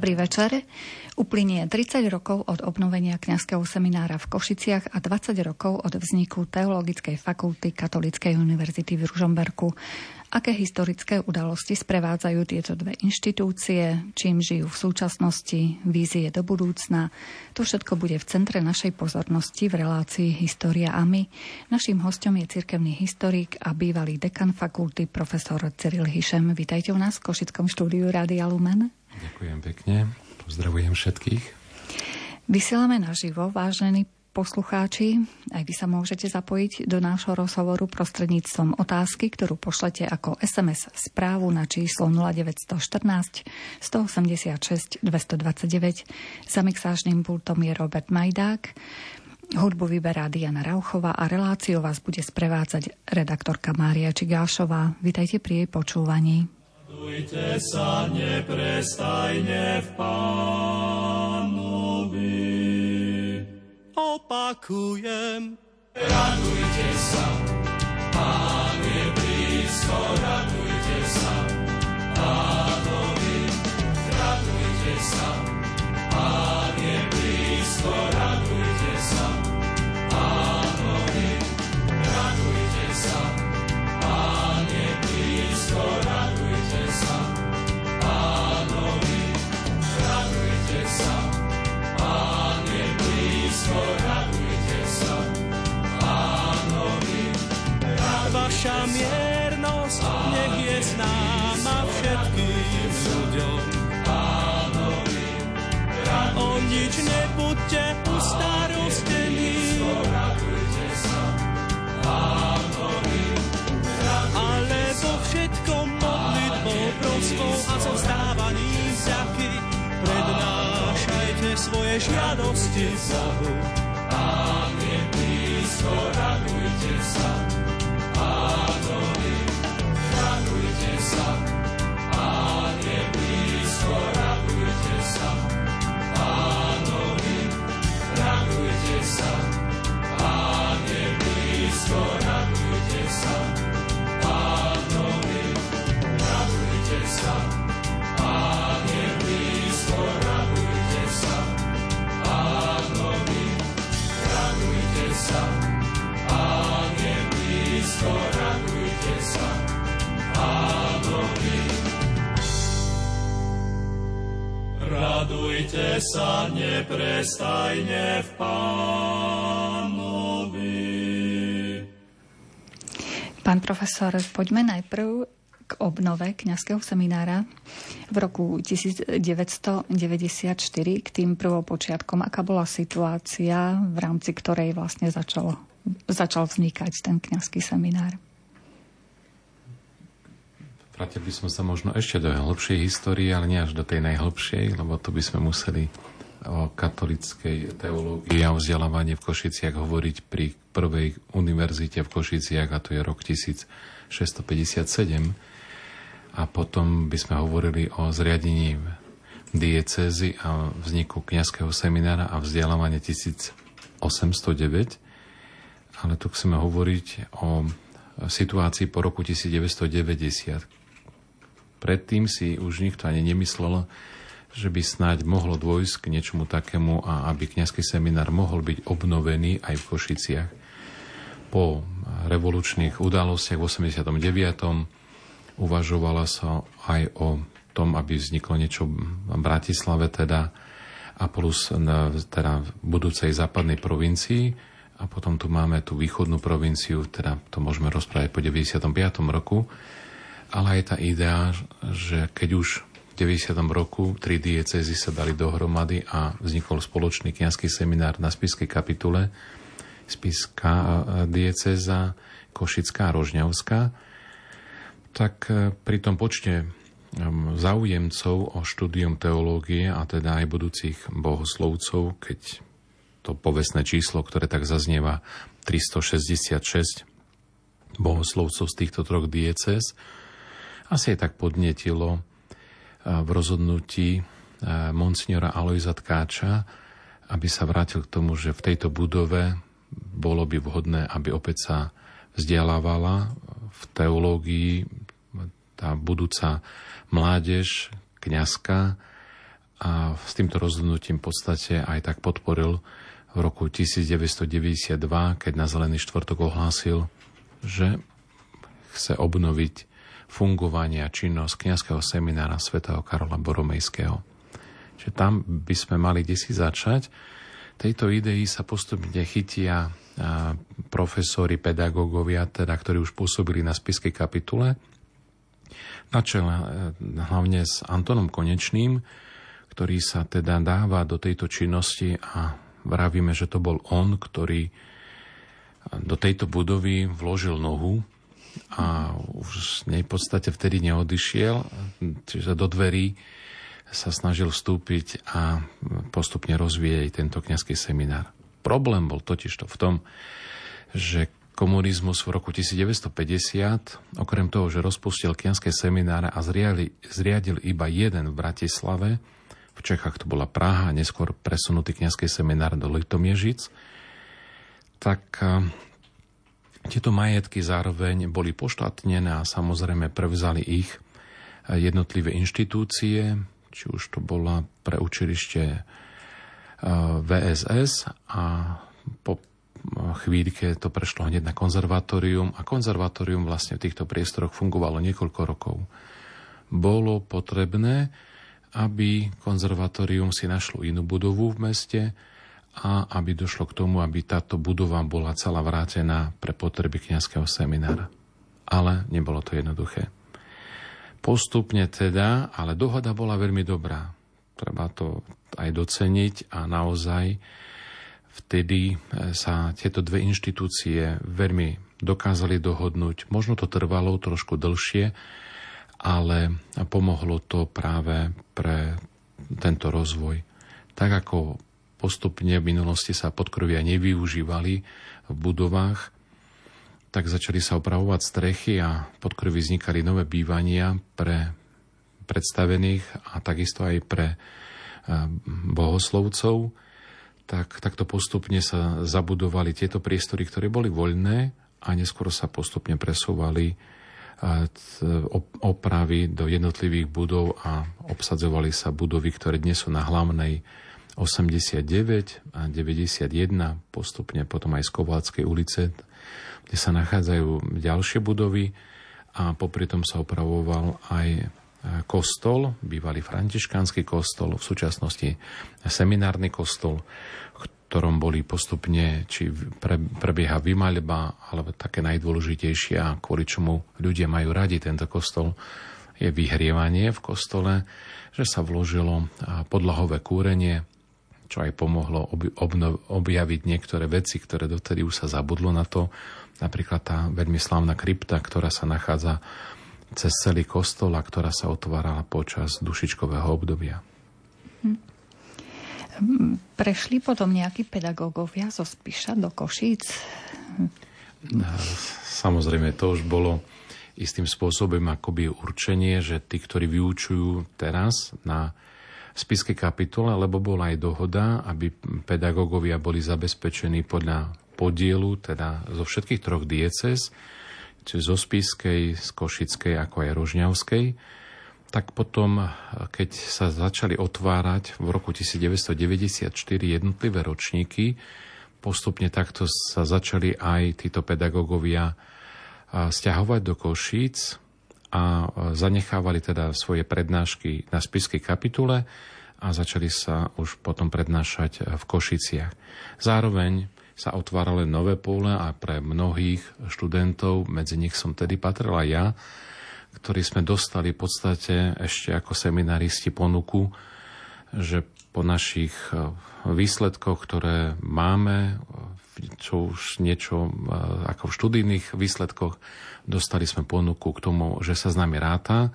Dobrý večer. Uplynie 30 rokov od obnovenia kňazského seminára v Košiciach a 20 rokov od vzniku Teologickej fakulty Katolíckej univerzity v Ružomberku. Aké historické udalosti sprevádzajú tieto dve inštitúcie, čím žijú v súčasnosti, vízie do budúcna. To všetko bude v centre našej pozornosti v relácii História a my. Naším hostom je cirkevný historik a bývalý dekan fakulty profesor Cyril Hišem. Vítajte u nás v Košickom štúdiu Rádia Lumen. Ďakujem pekne, pozdravujem všetkých. Vysielame naživo, vážení poslucháči, aj vy sa môžete zapojiť do nášho rozhovoru prostredníctvom otázky, ktorú pošlete ako SMS správu na číslo 0914 186 229. Za mixážnym pultom je Robert Majdák. Hudbu vyberá Diana Rauchová a reláciu vás bude sprevádzať redaktorka Mária Čigášová. Vítajte pri jej počúvaní. Radujte sa neprestajne v Pánovi opakujem. Radujte sa, Pán je blízko, radujte sa, Pánovi. Radujte sa, Pán je blízko, radujte sa, svoje žiadosti Bohu. Pán je blízko, radujte sa. Radujte neprestajne v Pánovi. Pán profesor, poďme najprv k obnove kňazského seminára v roku 1994, k tým prvopočiatkom. Aká bola situácia, v rámci ktorej vlastne začalo, začal vznikať ten kňazský seminár? Vrátil by sme sa možno ešte do hĺbšej histórie, ale nie až do tej najhlbšej, lebo to by sme museli o katolickej teológii a vzdelávanie v Košiciach hovoriť pri prvej univerzite v Košiciach a to je rok 1657. A potom by sme hovorili o zriadení diecézy a vzniku kňazského seminára a vzdelávanie 1809. Ale tu chceme hovoriť o situácii po roku 1990, Predtým si už nikto ani nemyslel, že by snáď mohlo dôjsť k niečomu takému a aby kňazský seminár mohol byť obnovený aj v Košiciach. Po revolučných udalostiach v 89. uvažovala sa aj o tom, aby vzniklo niečo v Bratislave teda a plus teda v budúcej západnej provincii a potom tu máme tú východnú provinciu, teda to môžeme rozprávať po 95. roku ale aj tá idea, že keď už 90. roku tri diecezy sa dali dohromady a vznikol spoločný kniazský seminár na spiskej kapitule, spiská e, dieceza, Košická a Rožňavská, tak e, pri tom počte záujemcov o štúdium teológie a teda aj budúcich bohoslovcov, keď to povestné číslo, ktoré tak zaznieva 366 bohoslovcov z týchto troch diecez, asi aj tak podnetilo v rozhodnutí eh, monsignora Alojza Tkáča, aby sa vrátil k tomu, že v tejto budove bolo by vhodné, aby opäť sa vzdelávala v teológii tá budúca mládež, kňazka a s týmto rozhodnutím v podstate aj tak podporil v roku 1992, keď na Zelený štvrtok ohlásil, že chce obnoviť fungovanie a činnosť kniazského seminára svätého Karola Boromejského. Čiže tam by sme mali desi začať. Tejto idei sa postupne chytia profesori, pedagógovia, teda, ktorí už pôsobili na spiskej kapitule, na e, hlavne s Antonom Konečným, ktorý sa teda dáva do tejto činnosti a vravíme, že to bol on, ktorý do tejto budovy vložil nohu a už z nej v podstate vtedy neodišiel, čiže do dverí sa snažil vstúpiť a postupne rozvíjať tento kňazský seminár. Problém bol totiž to v tom, že komunizmus v roku 1950, okrem toho, že rozpustil kňazské semináre a zriadil, zriadil iba jeden v Bratislave, v Čechách to bola Praha, neskôr presunutý kňazský seminár do Litomiežic, tak tieto majetky zároveň boli poštátnené a samozrejme prevzali ich jednotlivé inštitúcie, či už to bola pre učilište VSS a po chvíľke to prešlo hneď na konzervatórium a konzervatórium vlastne v týchto priestoroch fungovalo niekoľko rokov. Bolo potrebné aby konzervatórium si našlo inú budovu v meste a aby došlo k tomu, aby táto budova bola celá vrátená pre potreby kňazského seminára. Ale nebolo to jednoduché. Postupne teda, ale dohoda bola veľmi dobrá. Treba to aj doceniť a naozaj vtedy sa tieto dve inštitúcie veľmi dokázali dohodnúť. Možno to trvalo trošku dlhšie, ale pomohlo to práve pre tento rozvoj. Tak ako postupne v minulosti sa podkrovia nevyužívali v budovách, tak začali sa opravovať strechy a podkrovy vznikali nové bývania pre predstavených a takisto aj pre eh, bohoslovcov, tak takto postupne sa zabudovali tieto priestory, ktoré boli voľné a neskôr sa postupne presúvali opravy do jednotlivých budov a obsadzovali sa budovy, ktoré dnes sú na hlavnej 89 a 91, postupne potom aj z Kováckej ulice, kde sa nachádzajú ďalšie budovy a popri tom sa opravoval aj e, kostol, bývalý františkánsky kostol, v súčasnosti seminárny kostol, ktorom boli postupne, či pre, prebieha vymaľba, alebo také najdôležitejšie a kvôli čomu ľudia majú radi tento kostol, je vyhrievanie v kostole, že sa vložilo podlahové kúrenie, čo aj pomohlo objaviť niektoré veci, ktoré dotedy už sa zabudlo na to. Napríklad tá veľmi slávna krypta, ktorá sa nachádza cez celý kostol a ktorá sa otvárala počas dušičkového obdobia. Hm. Prešli potom nejakí pedagógovia zo Spiša do Košíc? Samozrejme, to už bolo istým spôsobom akoby určenie, že tí, ktorí vyučujú teraz na spiskej kapitole, lebo bola aj dohoda, aby pedagógovia boli zabezpečení podľa podielu, teda zo všetkých troch dieces, čiže zo spiskej, z košickej, ako aj rožňavskej, tak potom, keď sa začali otvárať v roku 1994 jednotlivé ročníky, postupne takto sa začali aj títo pedagógovia stiahovať do Košíc a zanechávali teda svoje prednášky na spiskej kapitule a začali sa už potom prednášať v Košiciach. Zároveň sa otvárali nové pole a pre mnohých študentov, medzi nich som tedy patrila ja, ktorý sme dostali v podstate ešte ako seminaristi ponuku, že po našich e, výsledkoch, ktoré máme, čo už niečo e, ako v študijných výsledkoch, dostali sme ponuku k tomu, že sa s nami ráta,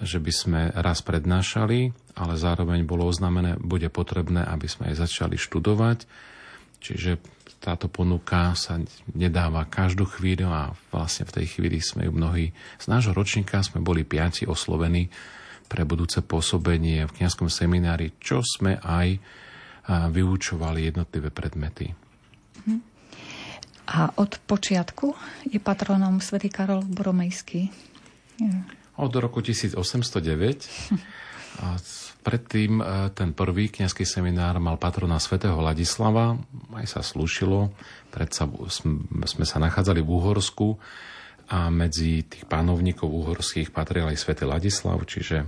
že by sme raz prednášali, ale zároveň bolo oznámené, bude potrebné, aby sme aj začali študovať. Čiže táto ponuka sa nedáva každú chvíľu a vlastne v tej chvíli sme ju mnohí z nášho ročníka sme boli piati oslovení pre budúce pôsobenie v kniazskom seminári, čo sme aj vyučovali jednotlivé predmety. Mhm. A od počiatku je patronom svätý Karol Boromejský? Od roku 1809 A predtým e, ten prvý kňazský seminár mal patrona svätého Ladislava, aj sa slúšilo, predsa sme sa nachádzali v Úhorsku a medzi tých pánovníkov úhorských patril aj svätý Ladislav, čiže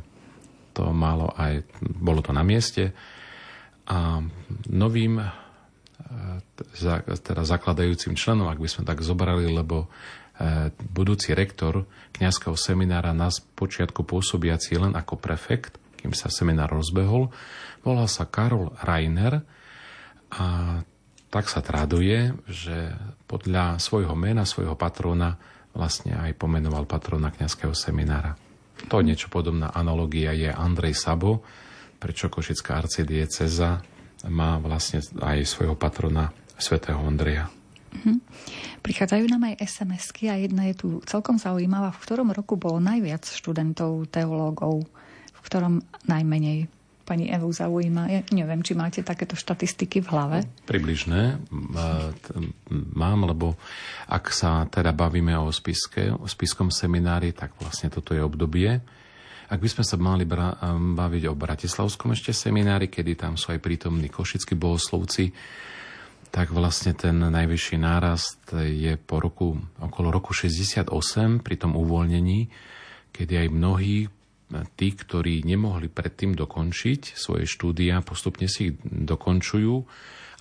to malo aj, bolo to na mieste. A novým teda zakladajúcim členom, ak by sme tak zobrali, lebo e, budúci rektor kňazského seminára nás počiatku pôsobiaci len ako prefekt, kým sa seminár rozbehol. Volal sa Karol Rainer a tak sa traduje, že podľa svojho mena, svojho patrona vlastne aj pomenoval patrona kňazského seminára. To niečo podobná analogia je Andrej Sabo, prečo Košická arcidieceza má vlastne aj svojho patrona svätého Ondreja. Mm-hmm. Prichádzajú nám aj SMS-ky a jedna je tu celkom zaujímavá. V ktorom roku bolo najviac študentov, teológov ktorom najmenej pani Evu zaujíma. Ja neviem, či máte takéto štatistiky v hlave. Približné mám, lebo ak sa teda bavíme o spiske, o spiskom seminári, tak vlastne toto je obdobie. Ak by sme sa mali bra- baviť o Bratislavskom ešte seminári, kedy tam sú aj prítomní košickí bohoslovci, tak vlastne ten najvyšší nárast je po roku, okolo roku 68 pri tom uvoľnení, kedy aj mnohí tí, ktorí nemohli predtým dokončiť svoje štúdia, postupne si ich dokončujú.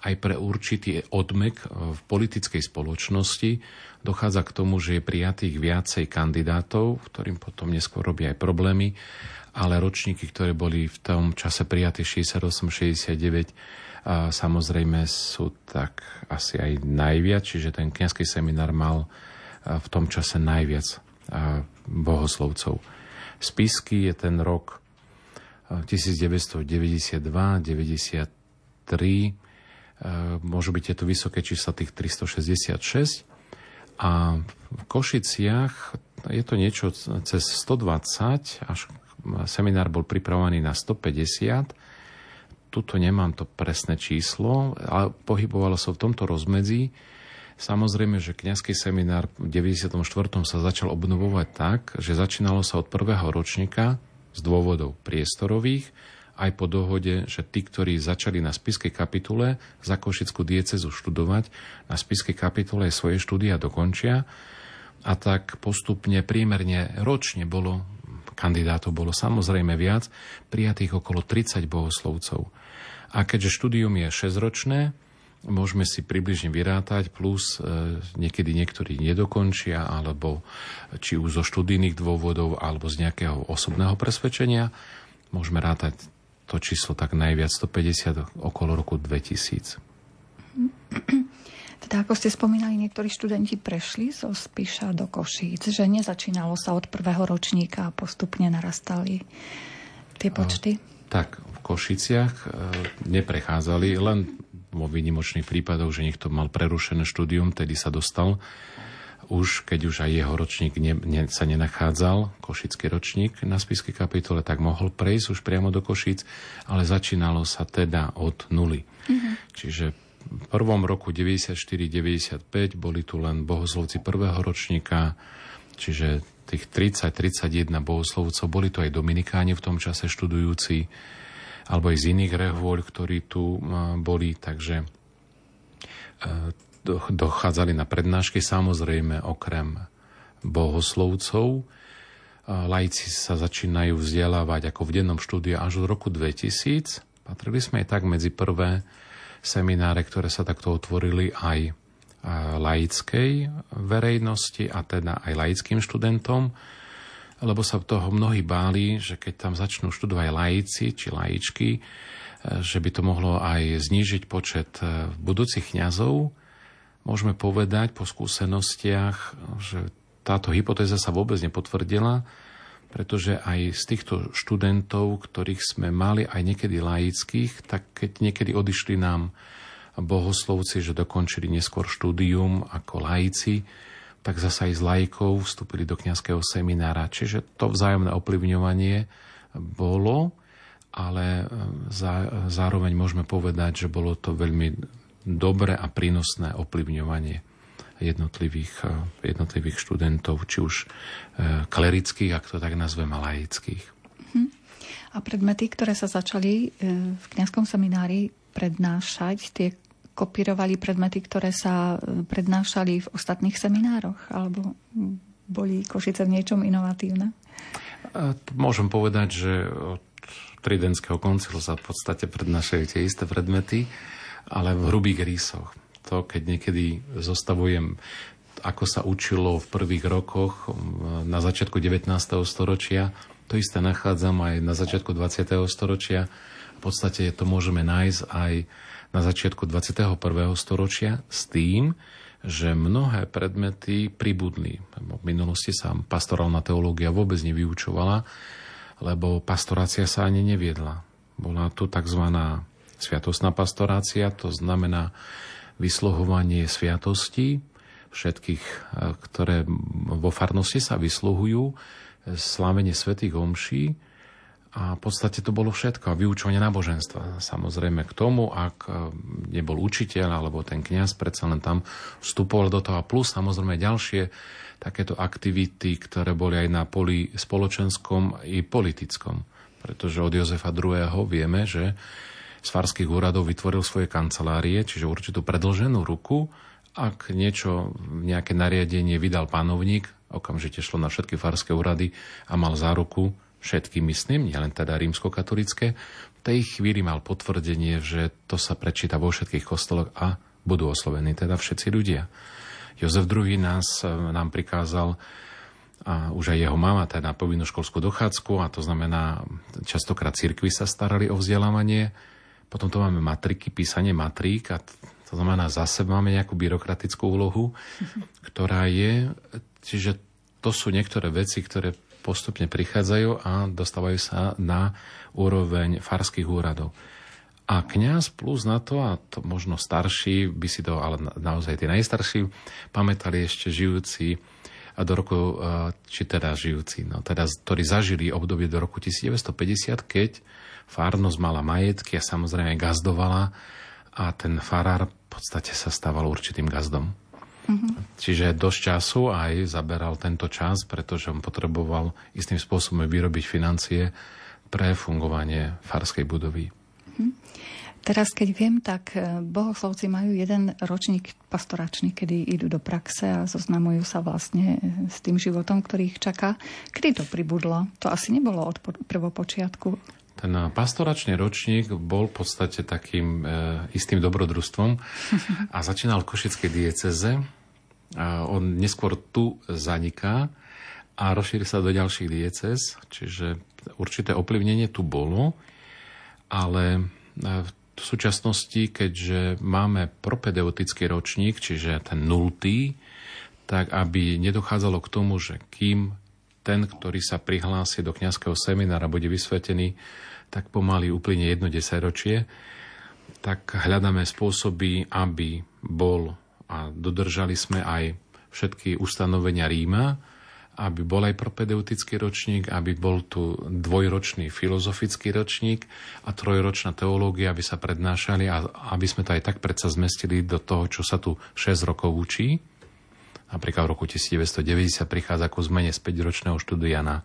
Aj pre určitý odmek v politickej spoločnosti dochádza k tomu, že je prijatých viacej kandidátov, ktorým potom neskôr robia aj problémy, ale ročníky, ktoré boli v tom čase prijaté 68-69, samozrejme sú tak asi aj najviac, čiže ten kniazský seminár mal v tom čase najviac bohoslovcov. Spisky je ten rok 1992, 93, môžu byť tieto vysoké čísla tých 366 a v Košiciach je to niečo cez 120, až seminár bol pripravovaný na 150. Tuto nemám to presné číslo, ale pohybovalo sa v tomto rozmedzi. Samozrejme, že kňazský seminár v 94. sa začal obnovovať tak, že začínalo sa od prvého ročníka z dôvodov priestorových, aj po dohode, že tí, ktorí začali na spiskej kapitule za Košickú diecezu študovať, na spiskej kapitule svoje štúdia dokončia a tak postupne priemerne ročne bolo kandidátov bolo samozrejme viac, prijatých okolo 30 bohoslovcov. A keďže štúdium je 6-ročné, môžeme si približne vyrátať, plus e, niekedy niektorí nedokončia, alebo či už zo študijných dôvodov, alebo z nejakého osobného presvedčenia, môžeme rátať to číslo tak najviac 150 okolo roku 2000. Teda ako ste spomínali, niektorí študenti prešli zo Spiša do Košíc, že nezačínalo sa od prvého ročníka a postupne narastali tie počty? Tak, v Košiciach e, neprechádzali, len vo výnimočných prípadoch, že niekto mal prerušené štúdium, tedy sa dostal už, keď už aj jeho ročník ne, ne, sa nenachádzal, košický ročník na spiskej kapitole, tak mohol prejsť už priamo do Košíc, ale začínalo sa teda od nuly. Mm-hmm. Čiže v prvom roku 94-95 boli tu len bohoslovci prvého ročníka, čiže tých 30-31 bohoslovcov, boli tu aj dominikáni v tom čase študujúci, alebo aj z iných rehôľ, ktorí tu boli, takže e, dochádzali na prednášky, samozrejme okrem bohoslovcov. Lajci sa začínajú vzdelávať ako v dennom štúdiu až od roku 2000. Patrili sme aj tak medzi prvé semináre, ktoré sa takto otvorili aj laickej verejnosti a teda aj laickým študentom lebo sa toho mnohí báli, že keď tam začnú študovať laici či laičky, e, že by to mohlo aj znížiť počet e, budúcich kňazov. Môžeme povedať po skúsenostiach, že táto hypotéza sa vôbec nepotvrdila, pretože aj z týchto študentov, ktorých sme mali aj niekedy laických, tak keď niekedy odišli nám bohoslovci, že dokončili neskôr štúdium ako laici, tak zasa aj z lajkov vstúpili do kňazského seminára. Čiže to vzájomné ovplyvňovanie bolo, ale zá, zároveň môžeme povedať, že bolo to veľmi dobré a prínosné ovplyvňovanie jednotlivých, e, jednotlivých študentov, či už e, klerických, ak to tak nazveme, laických. Hm. A predmety, ktoré sa začali e, v kňazskom seminári prednášať, tie kopírovali predmety, ktoré sa prednášali v ostatných seminároch? Alebo boli Košice v niečom inovatívne? Môžem povedať, že od Tridentského koncilu sa v podstate prednášajú tie isté predmety, ale v hrubých rísoch. To, keď niekedy zostavujem ako sa učilo v prvých rokoch na začiatku 19. storočia, to isté nachádzam aj na začiatku 20. storočia. V podstate to môžeme nájsť aj na začiatku 21. storočia s tým, že mnohé predmety pribudli. V minulosti sa pastorálna teológia vôbec nevyučovala, lebo pastorácia sa ani neviedla. Bola tu tzv. Sviatostná pastorácia, to znamená vysluhovanie sviatostí, všetkých, ktoré vo farnosti sa vysluhujú, slávenie svätých omší, a v podstate to bolo všetko. A vyučovanie náboženstva. Samozrejme k tomu, ak e, nebol učiteľ alebo ten kňaz, predsa len tam vstupoval do toho. A plus samozrejme ďalšie takéto aktivity, ktoré boli aj na poli spoločenskom i politickom. Pretože od Jozefa II. vieme, že z farských úradov vytvoril svoje kancelárie, čiže určitú predlženú ruku. Ak niečo, nejaké nariadenie vydal panovník, okamžite šlo na všetky farské úrady a mal záruku, všetkým myslím, nielen teda rímskokatolické, v tej chvíli mal potvrdenie, že to sa prečíta vo všetkých kostoloch a budú oslovení teda všetci ľudia. Jozef II nás, e, nám prikázal a už aj jeho mama teda povinnú školskú dochádzku a to znamená, častokrát cirkvi sa starali o vzdelávanie. Potom to máme matriky, písanie matrík a to znamená, zase máme nejakú byrokratickú úlohu, ktorá je, čiže to sú niektoré veci, ktoré postupne prichádzajú a dostávajú sa na úroveň farských úradov. A kňaz plus na to, a to možno starší, by si to, ale naozaj tí najstarší, pamätali ešte žijúci do roku, či teda žijúci, no teda, ktorí zažili obdobie do roku 1950, keď farnosť mala majetky a samozrejme gazdovala a ten farár v podstate sa stával určitým gazdom. Mm-hmm. Čiže dosť času aj zaberal tento čas, pretože on potreboval istým spôsobom vyrobiť financie pre fungovanie farskej budovy. Mm-hmm. Teraz, keď viem, tak e, bohoslovci majú jeden ročník pastoračný, kedy idú do praxe a zoznamujú sa vlastne e, s tým životom, ktorý ich čaká. Kedy to pribudlo? To asi nebolo od prvopočiatku. Ten pastoračný ročník bol v podstate takým e, istým dobrodružstvom a začínal v Košickej dieceze. A on neskôr tu zaniká a rozšíri sa do ďalších diecez, čiže určité ovplyvnenie tu bolo, ale e, v súčasnosti, keďže máme propedeutický ročník, čiže ten nultý, tak aby nedochádzalo k tomu, že kým ten, ktorý sa prihlási do kňazského seminára, bude vysvetený tak pomaly uplynie jedno desaťročie, tak hľadáme spôsoby, aby bol a dodržali sme aj všetky ustanovenia Ríma, aby bol aj propedeutický ročník, aby bol tu dvojročný filozofický ročník a trojročná teológia, aby sa prednášali a aby sme to aj tak predsa zmestili do toho, čo sa tu 6 rokov učí. Napríklad v roku 1990 prichádza ku zmene z 5-ročného štúdia na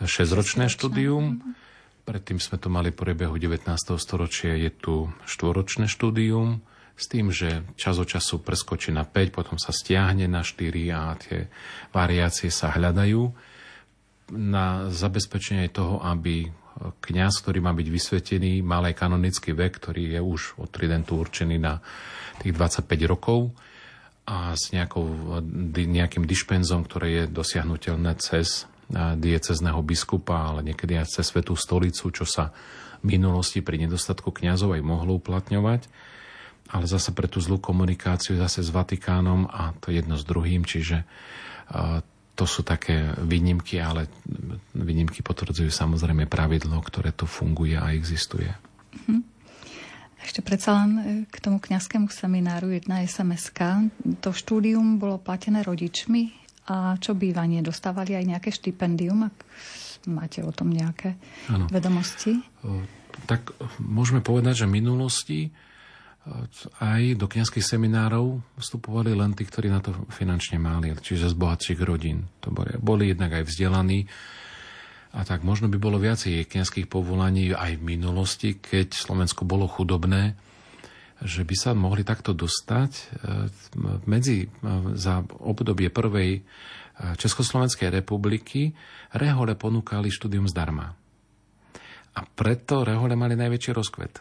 6-ročné štúdium. Predtým sme to mali priebehu 19. storočia, je tu štvoročné štúdium, s tým, že čas od času preskočí na 5, potom sa stiahne na 4 a tie variácie sa hľadajú na zabezpečenie toho, aby kňaz, ktorý má byť vysvetený, mal aj kanonický vek, ktorý je už od Tridentu určený na tých 25 rokov a s nejakou, nejakým dišpenzom, ktoré je dosiahnutelné cez diecezného biskupa, ale niekedy aj cez Svetú stolicu, čo sa v minulosti pri nedostatku kňazov aj mohlo uplatňovať. Ale zase pre tú zlú komunikáciu zase s Vatikánom a to jedno s druhým, čiže to sú také výnimky, ale výnimky potvrdzujú samozrejme pravidlo, ktoré tu funguje a existuje. Mhm. Ešte predsa len e, k tomu kňazskému semináru jedna sms -ka. To štúdium bolo platené rodičmi a čo bývanie? Dostávali aj nejaké štipendium, ak máte o tom nejaké ano. vedomosti? Tak môžeme povedať, že v minulosti aj do kniazských seminárov vstupovali len tí, ktorí na to finančne mali, čiže z bohatších rodín. To boli, boli jednak aj vzdelaní A tak možno by bolo viacej kniazských povolaní aj v minulosti, keď Slovensko bolo chudobné, že by sa mohli takto dostať e, medzi, e, za obdobie prvej e, Československej republiky rehole ponúkali štúdium zdarma. A preto rehole mali najväčší rozkvet.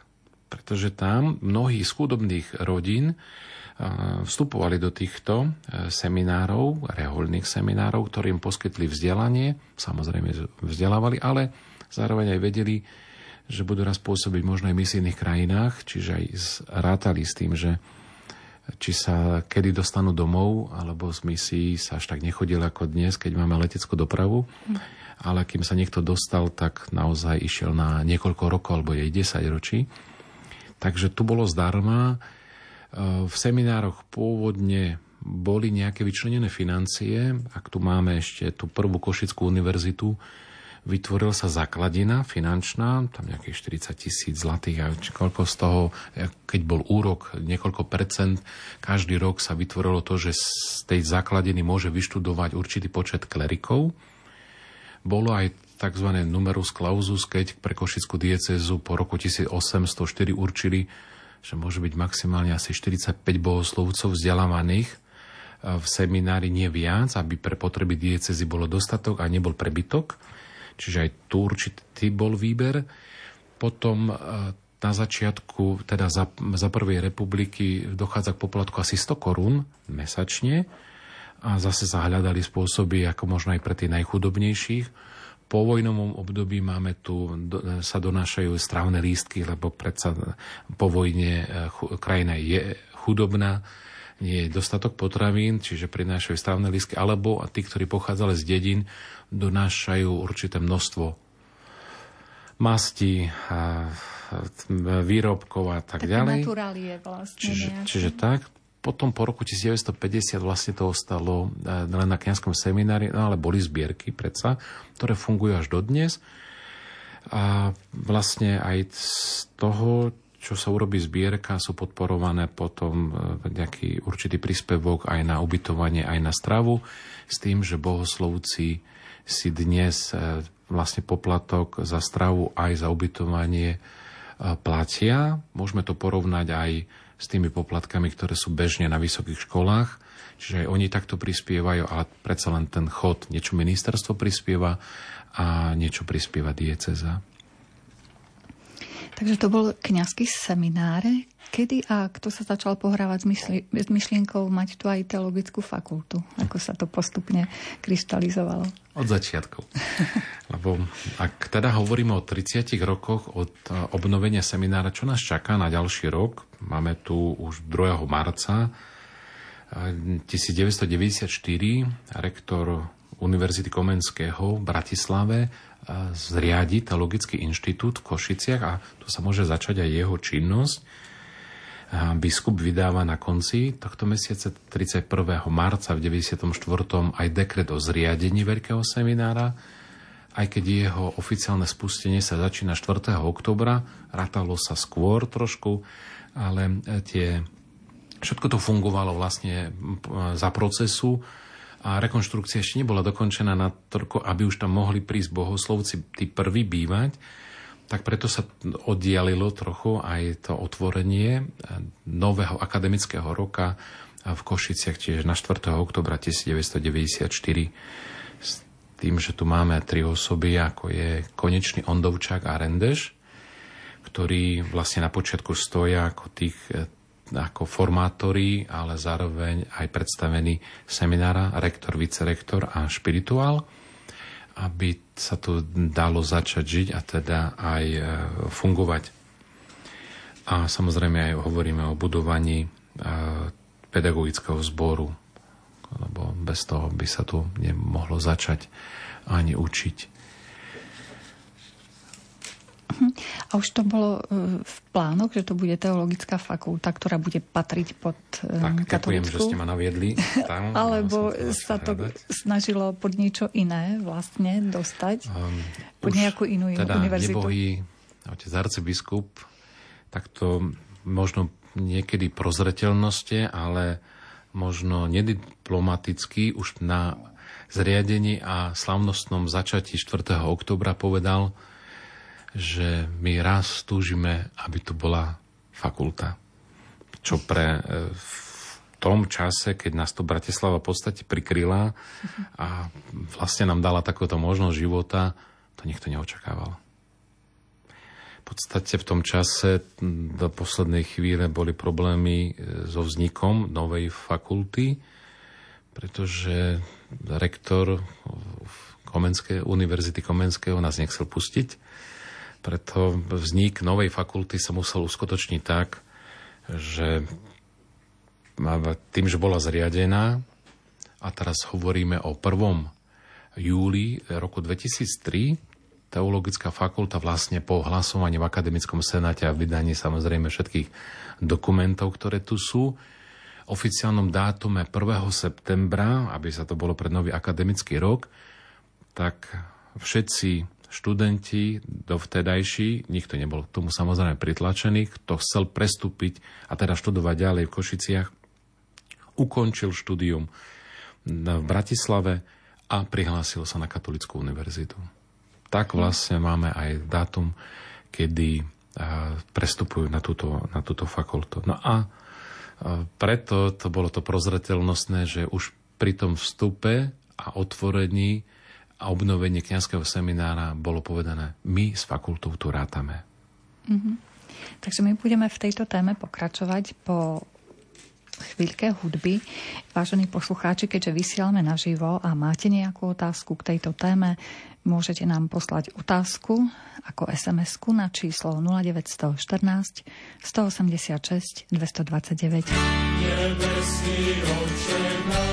Pretože tam mnohí z chudobných rodín vstupovali do týchto e, seminárov, reholných seminárov, ktorým poskytli vzdelanie, samozrejme vzdelávali, ale zároveň aj vedeli, že budú raz pôsobiť možno aj v misijných krajinách, čiže aj rátali s tým, že či sa kedy dostanú domov, alebo z misií sa až tak nechodil ako dnes, keď máme leteckú dopravu. Ale kým sa niekto dostal, tak naozaj išiel na niekoľko rokov, alebo jej 10 ročí. Takže tu bolo zdarma v seminároch pôvodne boli nejaké vyčlenené financie. Ak tu máme ešte tú prvú Košickú univerzitu, vytvorila sa základina finančná, tam nejakých 40 tisíc zlatých a koľko z toho, keď bol úrok, niekoľko percent, každý rok sa vytvorilo to, že z tej základiny môže vyštudovať určitý počet klerikov. Bolo aj tzv. numerus clausus, keď pre Košickú diecezu po roku 1804 určili, že môže byť maximálne asi 45 bohoslovcov vzdelávaných e, v seminári, nie viac, aby pre potreby diecezy bolo dostatok a nebol prebytok. Čiže aj tu určitý bol výber. Potom e, na začiatku, teda za, za prvej republiky dochádza k poplatku asi 100 korún mesačne a zase zahľadali spôsoby, ako možno aj pre tých najchudobnejších po vojnovom období máme tu, sa donášajú strávne lístky, lebo predsa po vojne e, krajina je chudobná, nie je dostatok potravín, čiže prinášajú strávne lístky, alebo tí, ktorí pochádzali z dedín, donášajú určité množstvo masti, a výrobkov a tak Také ďalej. vlastne čiže, čiže tak, potom po roku 1950 vlastne to ostalo eh, len na kniazskom seminári, no ale boli zbierky predsa, ktoré fungujú až dodnes. A vlastne aj z toho, čo sa urobí zbierka, sú podporované potom eh, nejaký určitý príspevok aj na ubytovanie, aj na stravu, s tým, že bohoslovci si dnes eh, vlastne poplatok za stravu aj za ubytovanie platia. Môžeme to porovnať aj s tými poplatkami, ktoré sú bežne na vysokých školách. Čiže aj oni takto prispievajú, ale predsa len ten chod, niečo ministerstvo prispieva a niečo prispieva dieceza. Takže to bol kňazský seminár. Kedy a kto sa začal pohrávať s, myšli- s myšlienkou mať tu aj teologickú fakultu? Ako sa to postupne kryštalizovalo? Od začiatku. Lebo ak teda hovoríme o 30 rokoch od obnovenia seminára, čo nás čaká na ďalší rok, máme tu už 2. marca 1994, rektor Univerzity Komenského v Bratislave zriadi Teologický inštitút v Košiciach a tu sa môže začať aj jeho činnosť. Biskup vydáva na konci tohto mesiaca 31. marca v 94. aj dekret o zriadení Veľkého seminára, aj keď jeho oficiálne spustenie sa začína 4. oktobra, rátalo sa skôr trošku, ale tie, všetko to fungovalo vlastne za procesu a rekonštrukcia ešte nebola dokončená na toľko, aby už tam mohli prísť bohoslovci tí prví bývať, tak preto sa oddialilo trochu aj to otvorenie nového akademického roka v Košiciach, tiež na 4. oktobra 1994 s tým, že tu máme tri osoby, ako je konečný Ondovčák a Rendeš, ktorí vlastne na počiatku stoja ako tých ako formátori, ale zároveň aj predstavení seminára, rektor, vicerektor a špirituál, aby sa tu dalo začať žiť a teda aj e, fungovať. A samozrejme aj hovoríme o budovaní e, pedagogického zboru, lebo bez toho by sa tu nemohlo začať ani učiť. A už to bolo e, v plánoch, že to bude teologická fakulta, ktorá bude patriť pod e, tak, ďakujem, že ste ma naviedli. Tam, Alebo sa to snažilo pod niečo iné vlastne dostať? Um, pod nejakú inú teda univerzitu? Nebohý otec arcibiskup takto možno niekedy prozreteľnosti, ale možno nediplomaticky už na zriadení a slavnostnom začatí 4. oktobra povedal, že my raz túžime, aby tu bola fakulta. Čo pre e, v tom čase, keď nás to Bratislava v podstate prikryla a vlastne nám dala takúto možnosť života, to nikto neočakával. V podstate v tom čase do poslednej chvíle boli problémy e, so vznikom novej fakulty, pretože rektor Komenské, Univerzity Komenského nás nechcel pustiť. Preto vznik novej fakulty sa musel uskutočniť tak, že tým, že bola zriadená, a teraz hovoríme o 1. júli roku 2003, Teologická fakulta vlastne po hlasovaní v akademickom senáte a vydaní samozrejme všetkých dokumentov, ktoré tu sú, oficiálnom dátume 1. septembra, aby sa to bolo pred nový akademický rok, tak všetci študenti dovtedajší, nikto nebol k tomu samozrejme pritlačený, kto chcel prestúpiť a teda študovať ďalej v Košiciach, ukončil štúdium v Bratislave a prihlásil sa na Katolickú univerzitu tak vlastne máme aj dátum, kedy prestupujú na túto, na túto fakultu. No a preto to bolo to prozretelnostné, že už pri tom vstupe a otvorení a obnovení kniazského seminára bolo povedané, my s fakultou tu rátame. Mm-hmm. Takže my budeme v tejto téme pokračovať po chvíľke hudby. Vážení poslucháči, keďže vysielame naživo a máte nejakú otázku k tejto téme, Môžete nám poslať otázku ako sms na číslo 0914 186 229. Nebeský oče náš,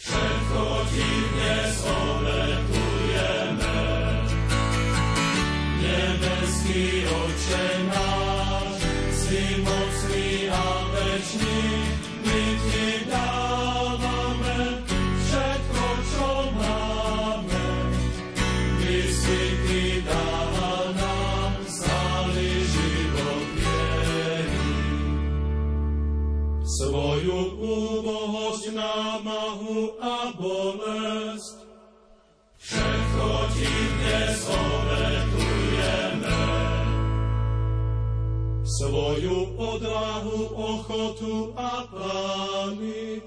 Všetko ti dnes obetujeme. Oče náš, si mocný a večný, Svoju úbohosť námahu a bolest. Všetko ti dnes obetujeme. Svoju odvahu, ochotu a plány.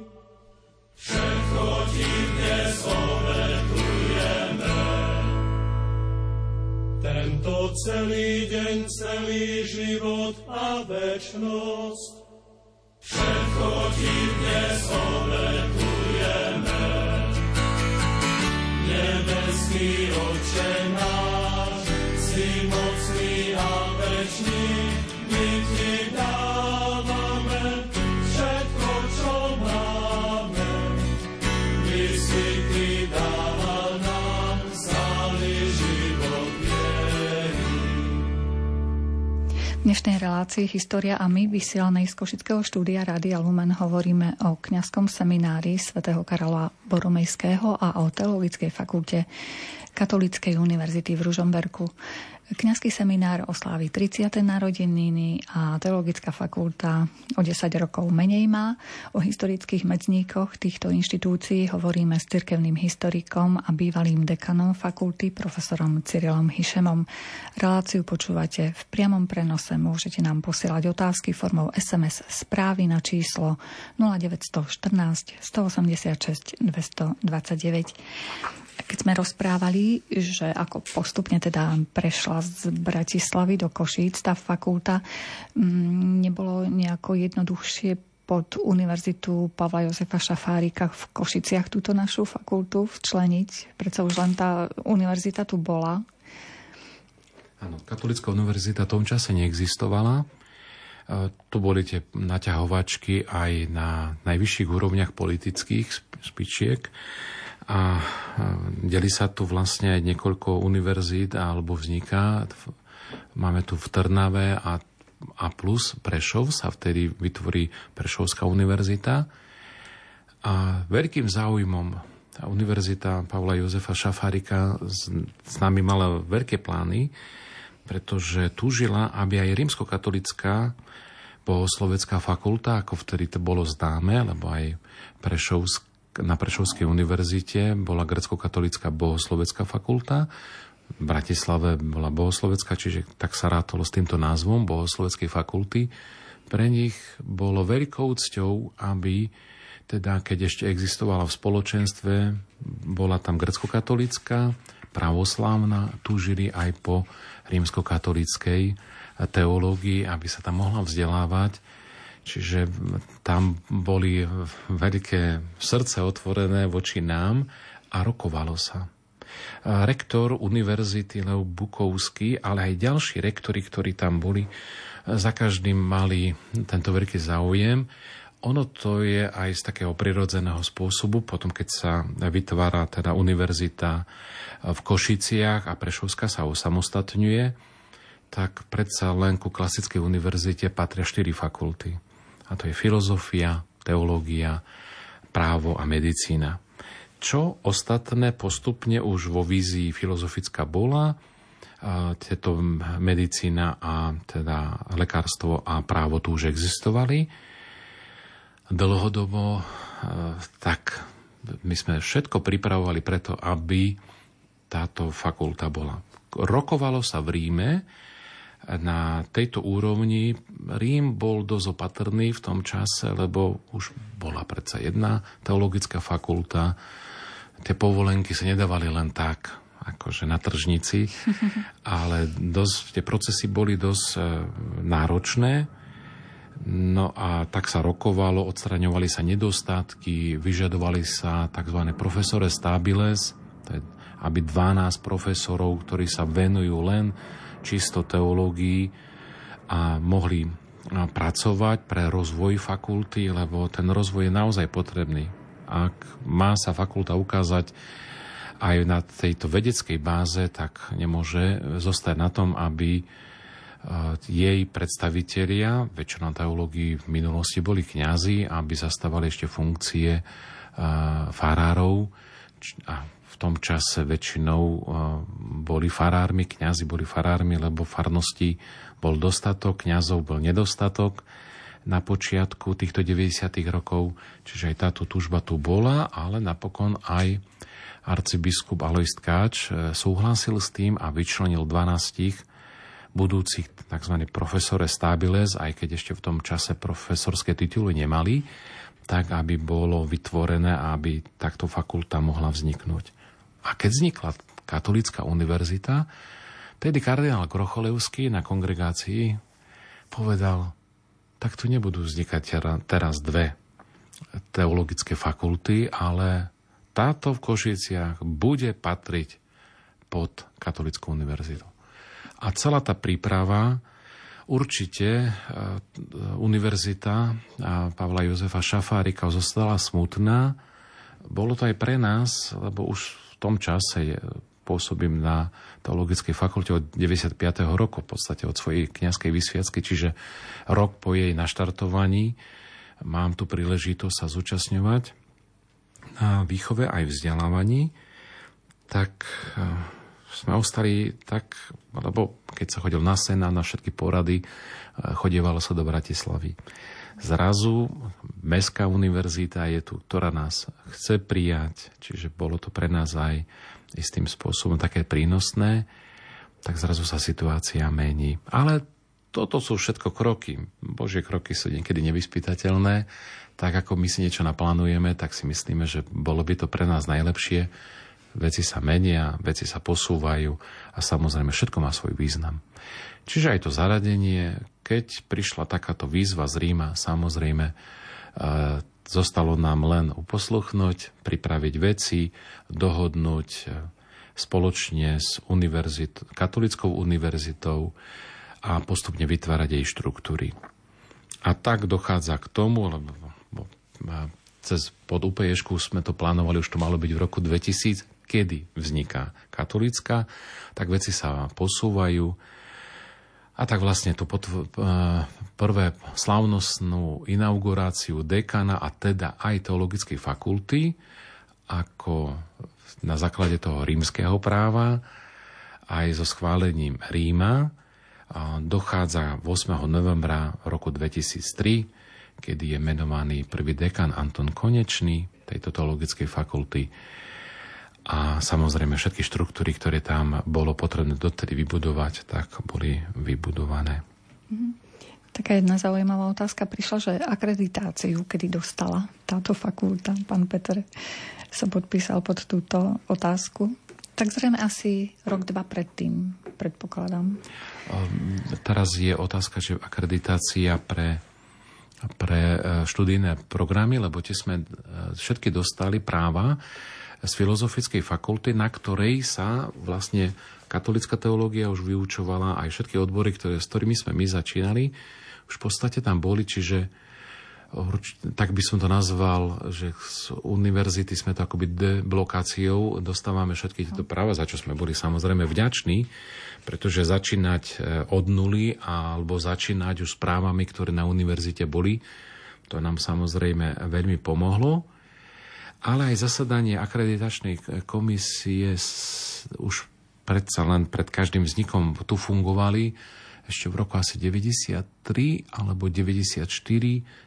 Všetko ti dnes obetujeme. Tento celý deň, celý život a večnosť. Všetko ti dnes. Nebeský Oče náš, si mocný my ti dnešnej relácii História a my vysielanej z Košického štúdia Rádia Lumen hovoríme o kňazskom seminári svätého Karola Boromejského a o Teologickej fakulte Katolíckej univerzity v Ružomberku. Kňazský seminár oslávi 30. narodeniny a Teologická fakulta o 10 rokov menej má. O historických medzníkoch týchto inštitúcií hovoríme s cirkevným historikom a bývalým dekanom fakulty profesorom Cyrilom Hišemom. Reláciu počúvate v priamom prenose. Môžete nám posielať otázky formou SMS správy na číslo 0914 186 229 keď sme rozprávali, že ako postupne teda prešla z Bratislavy do Košíc tá fakulta, mm, nebolo nejako jednoduchšie pod Univerzitu Pavla Jozefa Šafárika v Košiciach túto našu fakultu včleniť? Preto už len tá univerzita tu bola. Áno, katolická univerzita v tom čase neexistovala. E, tu boli tie naťahovačky aj na najvyšších úrovniach politických spičiek a deli sa tu vlastne aj niekoľko univerzít alebo vzniká. Máme tu v Trnave a a plus Prešov sa vtedy vytvorí Prešovská univerzita. A veľkým záujmom tá univerzita Pavla Jozefa Šafárika s, s nami mala veľké plány, pretože túžila, aby aj rímskokatolická bohoslovecká fakulta, ako vtedy to bolo známe, lebo aj Prešovsk, na Prešovskej univerzite bola grecko-katolická bohoslovecká fakulta, v Bratislave bola bohoslovecká, čiže tak sa rátalo s týmto názvom bohosloveckej fakulty. Pre nich bolo veľkou cťou, aby teda keď ešte existovala v spoločenstve, bola tam grecko-katolická, pravoslávna, túžili aj po rímsko-katolíckej teológii, aby sa tam mohla vzdelávať. Čiže tam boli veľké srdce otvorené voči nám a rokovalo sa rektor univerzity Leo Bukovský, ale aj ďalší rektori, ktorí tam boli, za každým mali tento veľký záujem. Ono to je aj z takého prirodzeného spôsobu, potom keď sa vytvára teda univerzita v Košiciach a Prešovska sa osamostatňuje, tak predsa len ku klasickej univerzite patria štyri fakulty. A to je filozofia, teológia, právo a medicína čo ostatné postupne už vo vízii filozofická bola, tieto medicína a teda lekárstvo a právo tu už existovali. Dlhodobo tak my sme všetko pripravovali preto, aby táto fakulta bola. Rokovalo sa v Ríme, na tejto úrovni Rím bol dosť opatrný v tom čase, lebo už bola predsa jedna teologická fakulta, tie povolenky sa nedávali len tak, akože na tržnici, ale dosť, tie procesy boli dosť e, náročné. No a tak sa rokovalo, odstraňovali sa nedostatky, vyžadovali sa tzv. profesore stabiles, aby 12 profesorov, ktorí sa venujú len čisto teológii a mohli pracovať pre rozvoj fakulty, lebo ten rozvoj je naozaj potrebný. Ak má sa fakulta ukázať aj na tejto vedeckej báze, tak nemôže zostať na tom, aby jej predstavitelia, väčšina teológií v minulosti boli kňazi, aby zastávali ešte funkcie farárov a v tom čase väčšinou e, boli farármi, kňazi boli farármi, lebo farnosti bol dostatok, kňazov bol nedostatok na počiatku týchto 90. rokov, čiže aj táto túžba tu bola, ale napokon aj arcibiskup Alois Tkáč e, súhlasil s tým a vyčlenil 12 budúcich tzv. profesore stabiles, aj keď ešte v tom čase profesorské tituly nemali, tak aby bolo vytvorené aby takto fakulta mohla vzniknúť. A keď vznikla katolická univerzita, tedy kardinál Krocholevský na kongregácii povedal, tak tu nebudú vznikať teraz dve teologické fakulty, ale táto v Košiciach bude patriť pod Katolickú univerzitu. A celá tá príprava určite e, univerzita Pavla Jozefa Šafárika zostala smutná. Bolo to aj pre nás, lebo už tom čase pôsobím na teologickej fakulte od 95. roku, v podstate od svojej kniazkej vysviacky, čiže rok po jej naštartovaní mám tu príležitosť sa zúčastňovať na výchove aj vzdelávaní, tak eh, sme ostali tak, lebo keď sa chodil na sena, na všetky porady, eh, chodievalo sa do Bratislavy. Zrazu Mestská univerzita je tu, ktorá nás chce prijať, čiže bolo to pre nás aj istým spôsobom také prínosné, tak zrazu sa situácia mení. Ale toto sú všetko kroky. Božie kroky sú niekedy nevyspytateľné. Tak ako my si niečo naplánujeme, tak si myslíme, že bolo by to pre nás najlepšie. Veci sa menia, veci sa posúvajú a samozrejme všetko má svoj význam. Čiže aj to zaradenie, keď prišla takáto výzva z Ríma, samozrejme Zostalo nám len uposluchnúť, pripraviť veci, dohodnúť spoločne s univerzit, katolickou univerzitou a postupne vytvárať jej štruktúry. A tak dochádza k tomu, lebo cez pod UPŠ sme to plánovali, už to malo byť v roku 2000, kedy vzniká katolická, tak veci sa posúvajú. A tak vlastne tu pod, prvé slavnostnú inauguráciu dekana a teda aj teologickej fakulty, ako na základe toho rímskeho práva, aj so schválením Ríma, dochádza 8. novembra roku 2003, kedy je menovaný prvý dekan Anton Konečný tejto teologickej fakulty. A samozrejme všetky štruktúry, ktoré tam bolo potrebné dotedy vybudovať, tak boli vybudované. Mm-hmm. Taká jedna zaujímavá otázka prišla, že akreditáciu, kedy dostala táto fakulta, pán Peter sa podpísal pod túto otázku. Tak zrejme asi rok, dva predtým, predpokladám. Ehm, teraz je otázka, že akreditácia pre, pre e, študijné programy, lebo tie sme e, všetky dostali práva z Filozofickej fakulty, na ktorej sa vlastne katolická teológia už vyučovala aj všetky odbory, ktoré, s ktorými sme my začínali, už v podstate tam boli, čiže tak by som to nazval, že z univerzity sme to akoby deblokáciou, dostávame všetky tieto práva, za čo sme boli samozrejme vďační, pretože začínať e, od nuly alebo začínať už s právami, ktoré na univerzite boli, to nám samozrejme veľmi pomohlo. Ale aj zasadanie akreditačnej komisie už predsa len pred každým vznikom tu fungovali ešte v roku asi 93 alebo 94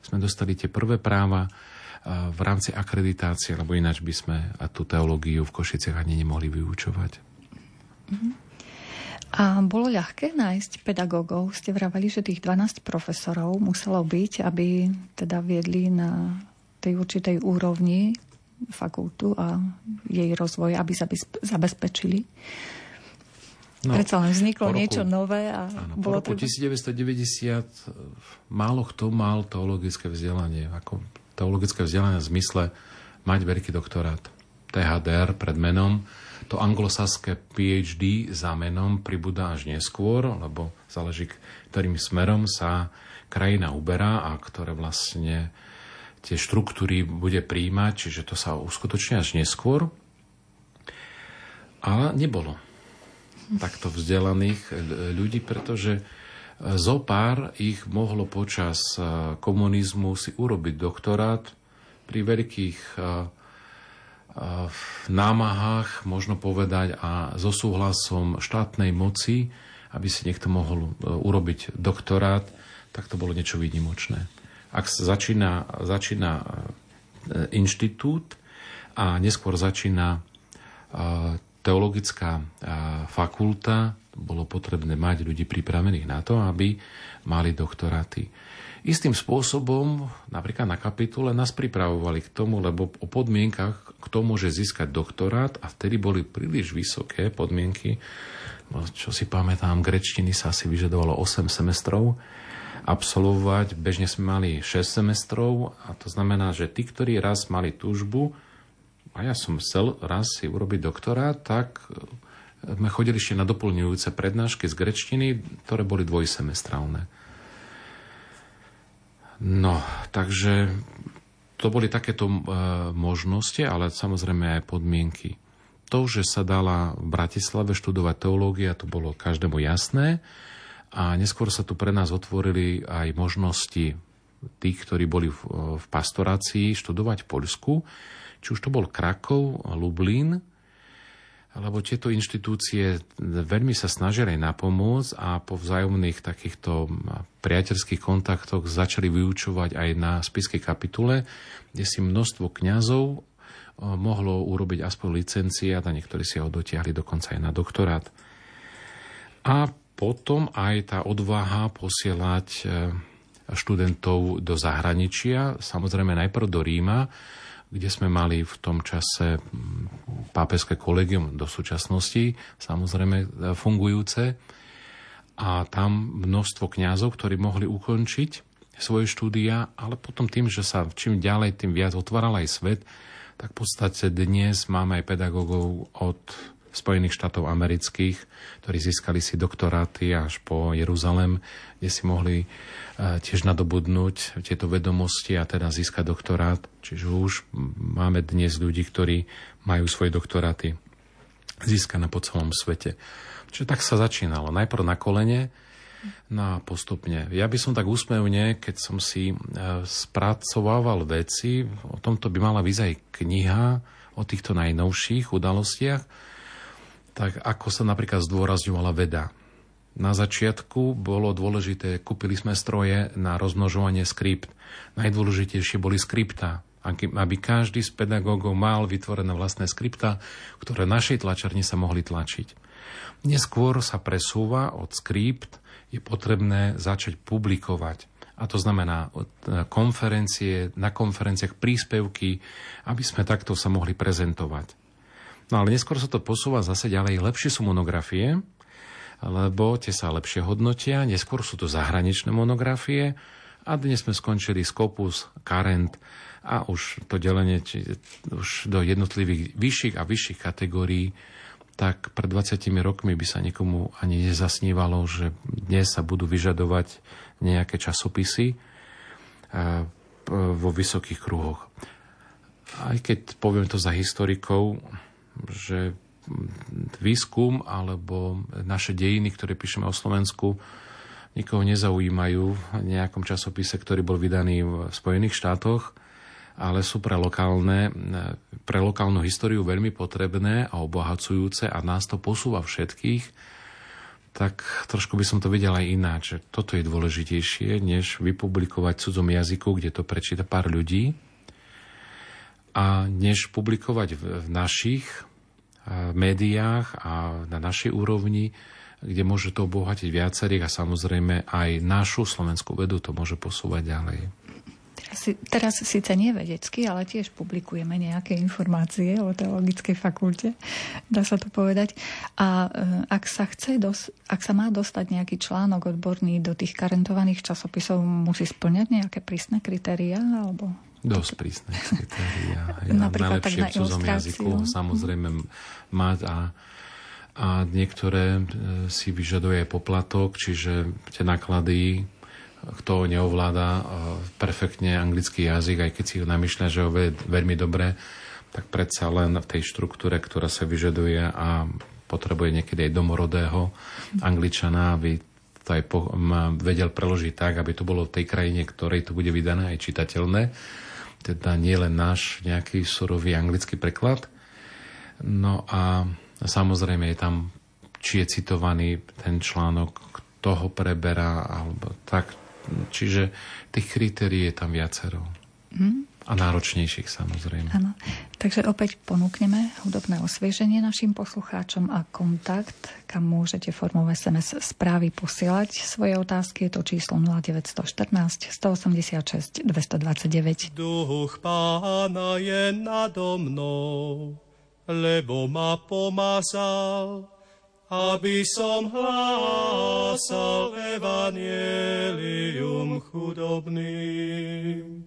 sme dostali tie prvé práva v rámci akreditácie, lebo ináč by sme tú teológiu v Košiciach ani nemohli vyučovať. Mhm. A bolo ľahké nájsť pedagógov? Ste vravali, že tých 12 profesorov muselo byť, aby teda viedli na tej určitej úrovni fakultu a jej rozvoj, aby zabezpečili. No, Predsa len vzniklo roku, niečo nové a áno, bolo po roku treba... 1990 málo kto mal teologické vzdelanie. Ako teologické vzdelanie v zmysle mať veľký doktorát. THDR pred menom. To anglosaské PhD za menom pribúda až neskôr, lebo záleží, ktorým smerom sa krajina uberá a ktoré vlastne tie štruktúry bude príjmať, čiže to sa uskutočne až neskôr. Ale nebolo takto vzdelaných e, ľudí, pretože e, zo pár ich mohlo počas e, komunizmu si urobiť doktorát pri veľkých námahách, možno povedať, a so súhlasom štátnej moci, aby si niekto mohol urobiť doktorát, tak to bolo niečo výnimočné. Ak začína, začína inštitút a neskôr začína teologická fakulta, bolo potrebné mať ľudí pripravených na to, aby mali doktoráty. Istým spôsobom, napríklad na kapitule, nás pripravovali k tomu, lebo o podmienkach, kto môže získať doktorát a vtedy boli príliš vysoké podmienky. No, čo si pamätám, grečtiny sa asi vyžadovalo 8 semestrov absolvovať. Bežne sme mali 6 semestrov a to znamená, že tí, ktorí raz mali túžbu a ja som chcel raz si urobiť doktorát, tak e, sme chodili ešte na doplňujúce prednášky z grečtiny, ktoré boli dvojsemestrálne. No, takže to boli takéto e, možnosti, ale samozrejme aj podmienky. To, že sa dala v Bratislave študovať teológia, to bolo každému jasné. A neskôr sa tu pre nás otvorili aj možnosti tých, ktorí boli v, v pastorácii, študovať v Poľsku či už to bol Krakov, Lublin, lebo tieto inštitúcie veľmi sa snažili napomôcť a po vzájomných takýchto priateľských kontaktoch začali vyučovať aj na spiskej kapitule, kde si množstvo kňazov mohlo urobiť aspoň licenciát a niektorí si ho dotiahli dokonca aj na doktorát. A potom aj tá odvaha posielať e, študentov do zahraničia, samozrejme najprv do Ríma, kde sme mali v tom čase pápežské kolegium do súčasnosti, samozrejme e, fungujúce. A tam množstvo kňazov, ktorí mohli ukončiť svoje štúdia, ale potom tým, že sa čím ďalej, tým viac otváral aj svet, tak v podstate dnes máme aj pedagógov od Spojených štátov amerických, ktorí získali si doktoráty až po Jeruzalem, kde si mohli e, tiež nadobudnúť tieto vedomosti a teda získať doktorát. Čiže už máme dnes ľudí, ktorí majú svoje doktoráty získané po celom svete. Čiže tak sa začínalo. Najprv na kolene, No a postupne. Ja by som tak úsmevne, keď som si e, spracovával veci, o tomto by mala aj kniha o týchto najnovších udalostiach, tak ako sa napríklad zdôrazňovala veda. Na začiatku bolo dôležité, kúpili sme stroje na rozmnožovanie skript. Najdôležitejšie boli skripta, aby každý z pedagógov mal vytvorené vlastné skripta, ktoré našej tlačarni sa mohli tlačiť. Neskôr sa presúva od skript, je potrebné začať publikovať. A to znamená konferencie, na konferenciách príspevky, aby sme takto sa mohli prezentovať. No ale neskôr sa to posúva zase ďalej. Lepšie sú monografie, lebo tie sa lepšie hodnotia. Neskôr sú to zahraničné monografie a dnes sme skončili Scopus, Current a už to delenie či, už do jednotlivých vyšších a vyšších kategórií tak pred 20 rokmi by sa nikomu ani nezasnívalo, že dnes sa budú vyžadovať nejaké časopisy vo vysokých kruhoch. Aj keď poviem to za historikov, že výskum alebo naše dejiny, ktoré píšeme o Slovensku, nikoho nezaujímajú v nejakom časopise, ktorý bol vydaný v Spojených štátoch, ale sú pre, lokálne, pre lokálnu históriu veľmi potrebné a obohacujúce a nás to posúva všetkých, tak trošku by som to videl aj ináč. Toto je dôležitejšie, než vypublikovať v cudzom jazyku, kde to prečíta pár ľudí, a než publikovať v, našich médiách a na našej úrovni, kde môže to obohatiť viacerých a samozrejme aj našu slovenskú vedu to môže posúvať ďalej. Teraz, teraz síce nie vedecky, ale tiež publikujeme nejaké informácie o teologickej fakulte, dá sa to povedať. A e, ak sa, chce dos- ak sa má dostať nejaký článok odborný do tých karentovaných časopisov, musí splňať nejaké prísne kritéria? Alebo Dosť prísne kritéria. Ja najlepšie tak v cudzom jazyku samozrejme mať a, a niektoré e, si vyžaduje poplatok, čiže tie náklady kto neovláda e, perfektne anglický jazyk, aj keď si ho namýšľa, že ho vie veľmi dobre, tak predsa len v tej štruktúre, ktorá sa vyžaduje a potrebuje niekedy aj domorodého angličana, aby to aj po, vedel preložiť tak, aby to bolo v tej krajine, ktorej to bude vydané aj čitateľné teda nie len náš nejaký surový anglický preklad. No a samozrejme je tam, či je citovaný ten článok, kto ho preberá, alebo tak. Čiže tých kritérií je tam viacero. Mm. A náročnejších samozrejme. Áno. Takže opäť ponúkneme hudobné osvieženie našim poslucháčom a kontakt, kam môžete formou SMS správy posielať svoje otázky. Je to číslo 0914 186 229. Duch pána je nado mnou, lebo ma pomazal, aby som hlásal evanielium chudobným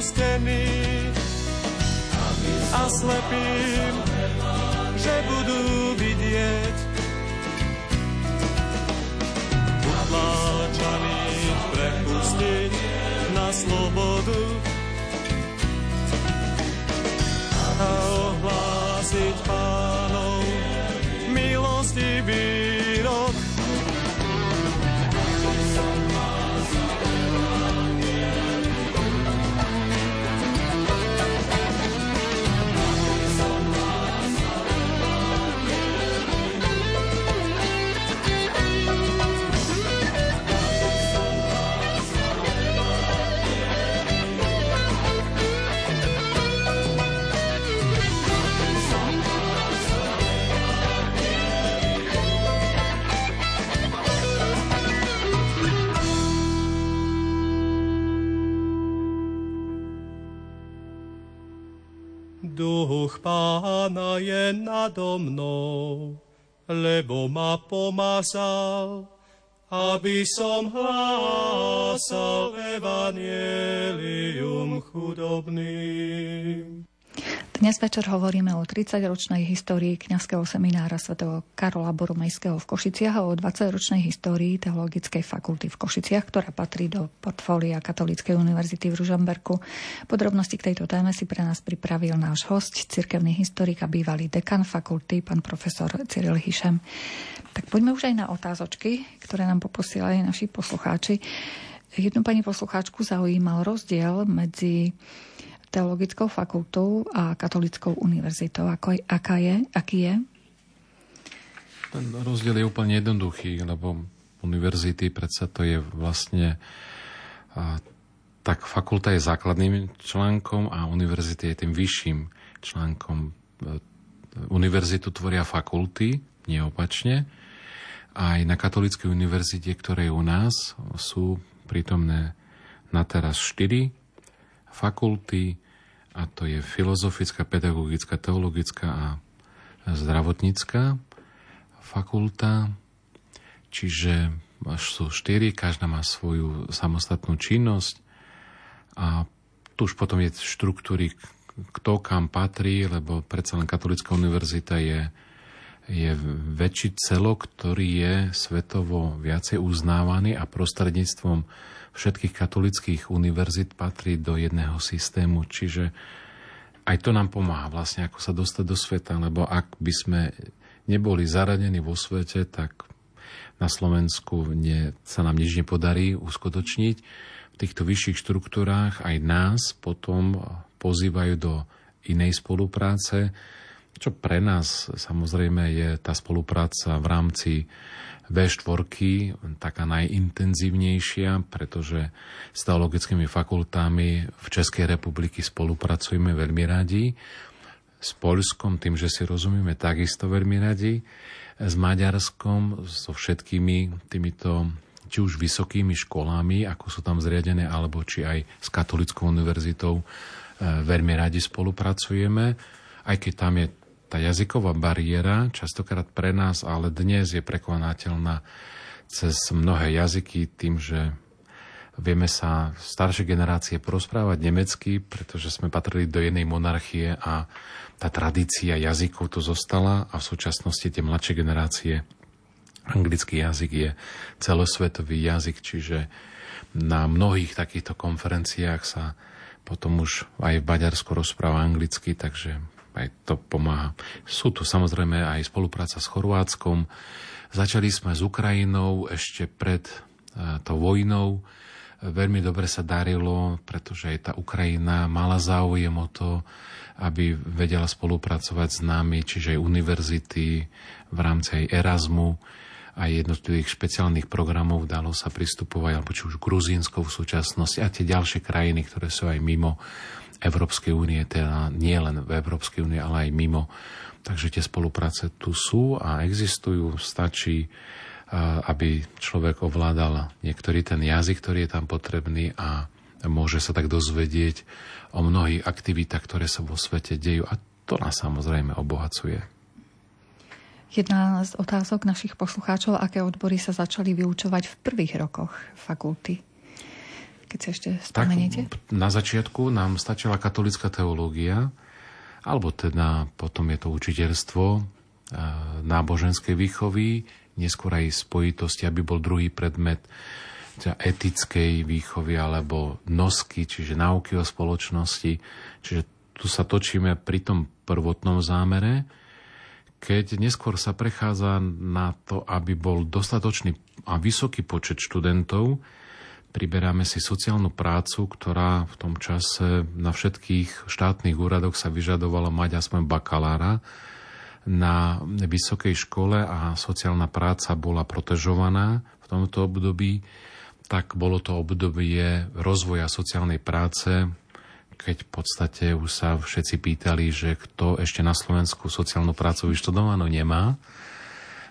prepustení a slepým, že budú vidieť. Utláčaných prepustiť na slobodu a ohlásiť pánov, milostivý nado mnou, lebo ma pomazal, aby som hlásal evanielium chudobným. Dnes večer hovoríme o 30-ročnej histórii kňazského seminára svätého Karola Boromejského v Košiciach a o 20-ročnej histórii Teologickej fakulty v Košiciach, ktorá patrí do portfólia Katolíckej univerzity v Ružomberku. Podrobnosti k tejto téme si pre nás pripravil náš host, cirkevný historik a bývalý dekan fakulty, pán profesor Cyril Hišem. Tak poďme už aj na otázočky, ktoré nám poposielali naši poslucháči. Jednu pani poslucháčku zaujímal rozdiel medzi teologickou fakultou a katolickou univerzitou. Ako, aká je, aký je? Ten rozdiel je úplne jednoduchý, lebo univerzity predsa to je vlastne a, tak fakulta je základným článkom a univerzity je tým vyšším článkom. E, univerzitu tvoria fakulty, neopačne. Aj na Katolíckej univerzite, ktoré u nás sú prítomné na teraz štyri fakulty, a to je filozofická, pedagogická, teologická a zdravotnícká fakulta, čiže sú štyri, každá má svoju samostatnú činnosť. A tu už potom je štruktúry, kto kam patrí, lebo predsa len Katolická univerzita je, je väčší celok, ktorý je svetovo viacej uznávaný a prostredníctvom všetkých katolických univerzit patrí do jedného systému, čiže aj to nám pomáha vlastne, ako sa dostať do sveta, lebo ak by sme neboli zaradení vo svete, tak na Slovensku nie, sa nám nič nepodarí uskutočniť. V týchto vyšších štruktúrách aj nás potom pozývajú do inej spolupráce, čo pre nás samozrejme je tá spolupráca v rámci v4 taká najintenzívnejšia, pretože s teologickými fakultami v Českej republiky spolupracujeme veľmi radi. S Polskom, tým, že si rozumieme takisto veľmi radi. S Maďarskom, so všetkými týmito či už vysokými školami, ako sú tam zriadené, alebo či aj s Katolickou univerzitou e, veľmi radi spolupracujeme, aj keď tam je tá jazyková bariéra, častokrát pre nás, ale dnes je prekonateľná cez mnohé jazyky tým, že vieme sa staršie generácie porozprávať nemecky, pretože sme patrili do jednej monarchie a tá tradícia jazykov tu zostala a v súčasnosti tie mladšie generácie anglický jazyk je celosvetový jazyk, čiže na mnohých takýchto konferenciách sa potom už aj v Baďarsku rozpráva anglicky, takže aj to pomáha. Sú tu samozrejme aj spolupráca s Chorvátskom. Začali sme s Ukrajinou ešte pred e, tou vojnou. Veľmi dobre sa darilo, pretože aj tá Ukrajina mala záujem o to, aby vedela spolupracovať s nami, čiže aj univerzity v rámci aj Erasmu aj jednotlivých špeciálnych programov dalo sa pristupovať, alebo či už Gruzínsko v súčasnosti a tie ďalšie krajiny, ktoré sú aj mimo Európskej únie, teda nie len v Európskej únie, ale aj mimo. Takže tie spolupráce tu sú a existujú. Stačí, aby človek ovládal niektorý ten jazyk, ktorý je tam potrebný a môže sa tak dozvedieť o mnohých aktivitách, ktoré sa vo svete dejú a to nás samozrejme obohacuje. Jedna z otázok našich poslucháčov, aké odbory sa začali vyučovať v prvých rokoch fakulty? Keď si ešte spomeniete? Tak na začiatku nám stačila katolická teológia, alebo teda potom je to učiteľstvo e, náboženskej výchovy, neskôr aj spojitosti, aby bol druhý predmet teda etickej výchovy alebo nosky, čiže náuky o spoločnosti. Čiže tu sa točíme pri tom prvotnom zámere keď neskôr sa prechádza na to, aby bol dostatočný a vysoký počet študentov, priberáme si sociálnu prácu, ktorá v tom čase na všetkých štátnych úradoch sa vyžadovala mať aspoň bakalára. Na vysokej škole a sociálna práca bola protežovaná v tomto období, tak bolo to obdobie rozvoja sociálnej práce, keď v podstate už sa všetci pýtali, že kto ešte na Slovensku sociálnu prácu vyštudovanú nemá,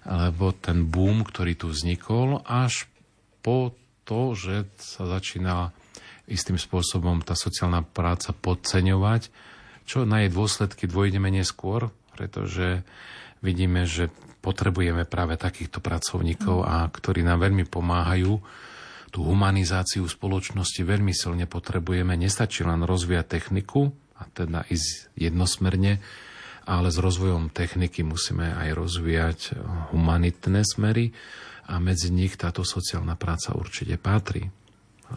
lebo ten boom, ktorý tu vznikol, až po to, že sa začína istým spôsobom tá sociálna práca podceňovať, čo na jej dôsledky dvojdeme neskôr, pretože vidíme, že potrebujeme práve takýchto pracovníkov, a ktorí nám veľmi pomáhajú tú humanizáciu spoločnosti veľmi silne potrebujeme. Nestačí len rozvíjať techniku, a teda ísť jednosmerne, ale s rozvojom techniky musíme aj rozvíjať humanitné smery a medzi nich táto sociálna práca určite patrí.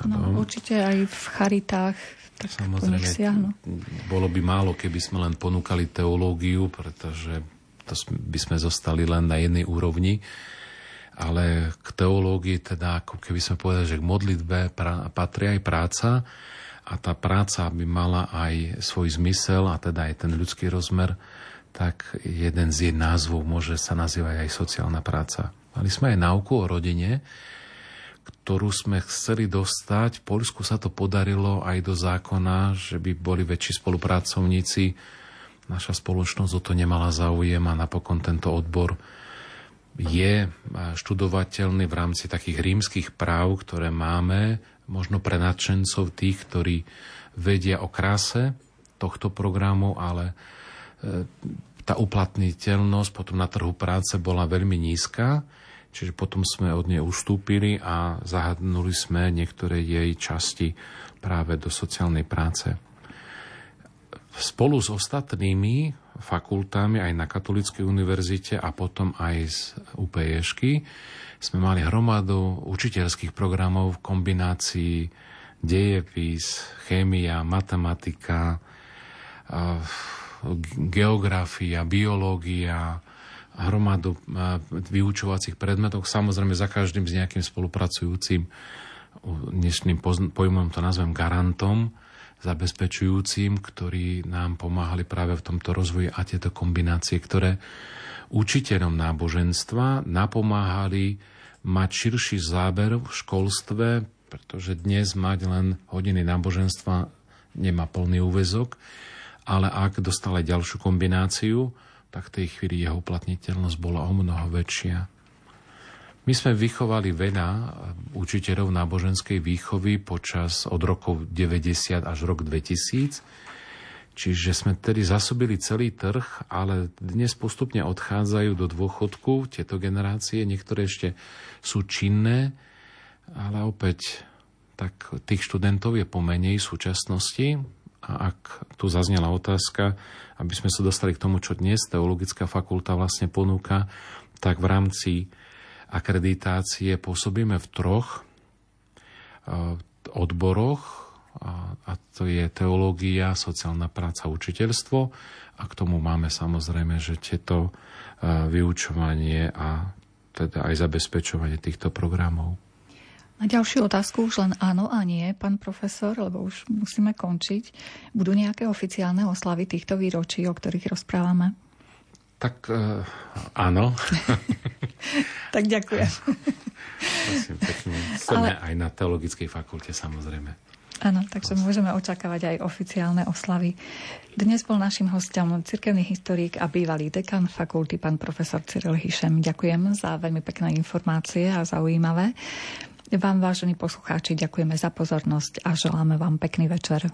No, určite aj v charitách tak Samozrejme, bolo by málo, keby sme len ponúkali teológiu, pretože to by sme zostali len na jednej úrovni ale k teológii teda ako keby sme povedali, že k modlitbe patrí aj práca a tá práca by mala aj svoj zmysel a teda aj ten ľudský rozmer, tak jeden z jej názvov môže sa nazývať aj sociálna práca. Mali sme aj náuku o rodine, ktorú sme chceli dostať. V Polsku sa to podarilo aj do zákona, že by boli väčší spolupracovníci. Naša spoločnosť o to nemala záujem a napokon tento odbor je študovateľný v rámci takých rímskych práv, ktoré máme, možno pre nadšencov tých, ktorí vedia o kráse tohto programu, ale e, tá uplatniteľnosť potom na trhu práce bola veľmi nízka, čiže potom sme od nej ustúpili a zahadnuli sme niektoré jej časti práve do sociálnej práce. Spolu s ostatnými fakultami aj na Katolíckej univerzite a potom aj z UPEšky sme mali hromadu učiteľských programov v kombinácii dejepis, chémia, matematika, geografia, biológia, hromadu vyučovacích predmetov, samozrejme za každým s nejakým spolupracujúcim, dnešným pojmom to nazvem garantom, zabezpečujúcim, ktorí nám pomáhali práve v tomto rozvoji a tieto kombinácie, ktoré učiteľom náboženstva napomáhali mať širší záber v školstve, pretože dnes mať len hodiny náboženstva nemá plný úvezok, ale ak dostal aj ďalšiu kombináciu, tak v tej chvíli jeho uplatniteľnosť bola o mnoho väčšia. My sme vychovali veľa učiteľov náboženskej výchovy počas od rokov 90 až rok 2000, Čiže sme tedy zasobili celý trh, ale dnes postupne odchádzajú do dôchodku tieto generácie. Niektoré ešte sú činné, ale opäť tak tých študentov je pomenej v súčasnosti. A ak tu zaznela otázka, aby sme sa dostali k tomu, čo dnes teologická fakulta vlastne ponúka, tak v rámci akreditácie pôsobíme v troch eh, odboroch, a to je teológia, sociálna práca, učiteľstvo a k tomu máme samozrejme, že tieto eh, vyučovanie a teda aj zabezpečovanie týchto programov. Na ďalšiu otázku už len áno a nie, pán profesor, lebo už musíme končiť. Budú nejaké oficiálne oslavy týchto výročí, o ktorých rozprávame? Tak uh, áno. tak ďakujem. Prosím pekne. Sme Ale... aj na teologickej fakulte samozrejme. Áno, takže môžeme očakávať aj oficiálne oslavy. Dnes bol našim hostom cirkevný historik a bývalý dekan fakulty, pán profesor Cyril Hišem. Ďakujem za veľmi pekné informácie a zaujímavé. Vám, vážení poslucháči, ďakujeme za pozornosť a želáme vám pekný večer.